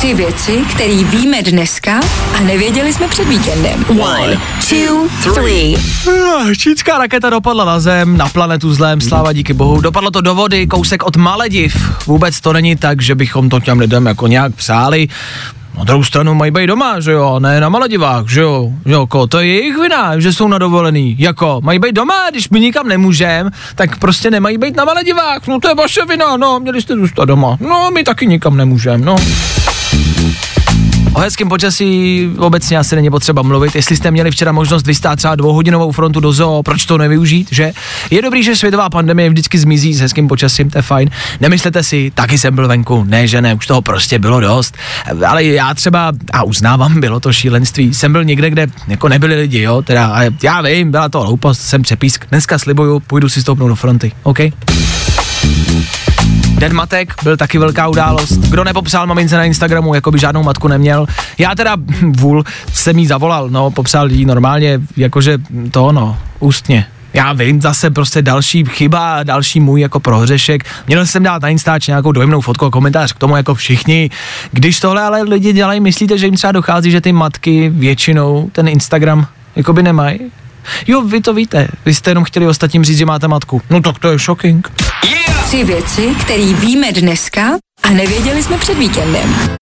Tři věci, které víme dneska a nevěděli jsme před víkendem. One, two, three. Ah, Čínská raketa dopadla na zem, na planetu zlém, sláva díky bohu. Dopadlo to do vody, kousek od Malediv. Vůbec to není tak, že bychom to těm lidem jako nějak přáli. Na druhou stranu mají být doma, že jo, ne na Maledivách, že jo, jo, ko, to je jejich vina, že jsou na dovolený, jako, mají být doma, když my nikam nemůžeme, tak prostě nemají být na Maledivách, no to je vaše vina, no, měli jste zůstat doma, no, my taky nikam nemůžeme, no. O hezkém počasí obecně asi není potřeba mluvit. Jestli jste měli včera možnost vystát třeba dvouhodinovou frontu do zoo, proč to nevyužít, že? Je dobrý, že světová pandemie vždycky zmizí s hezkým počasím, to je fajn. Nemyslete si, taky jsem byl venku, ne, že ne, už toho prostě bylo dost. Ale já třeba, a uznávám, bylo to šílenství, jsem byl někde, kde jako nebyli lidi, jo, teda, a já vím, byla to hloupost, jsem přepísk. Dneska slibuju, půjdu si stoupnout do fronty, OK? Den matek byl taky velká událost. Kdo nepopsal mamince na Instagramu, jako by žádnou matku neměl. Já teda vůl jsem jí zavolal, no, popsal jí normálně, jakože to no, ústně. Já vím, zase prostě další chyba, další můj jako prohřešek. Měl jsem dát na Instač nějakou dojemnou fotku a komentář k tomu jako všichni. Když tohle ale lidi dělají, myslíte, že jim třeba dochází, že ty matky většinou ten Instagram jakoby nemají? Jo, vy to víte. Vy jste jenom chtěli ostatním říct, že máte matku. No tak to je shocking. Tři věci, které víme dneska a nevěděli jsme před víkendem.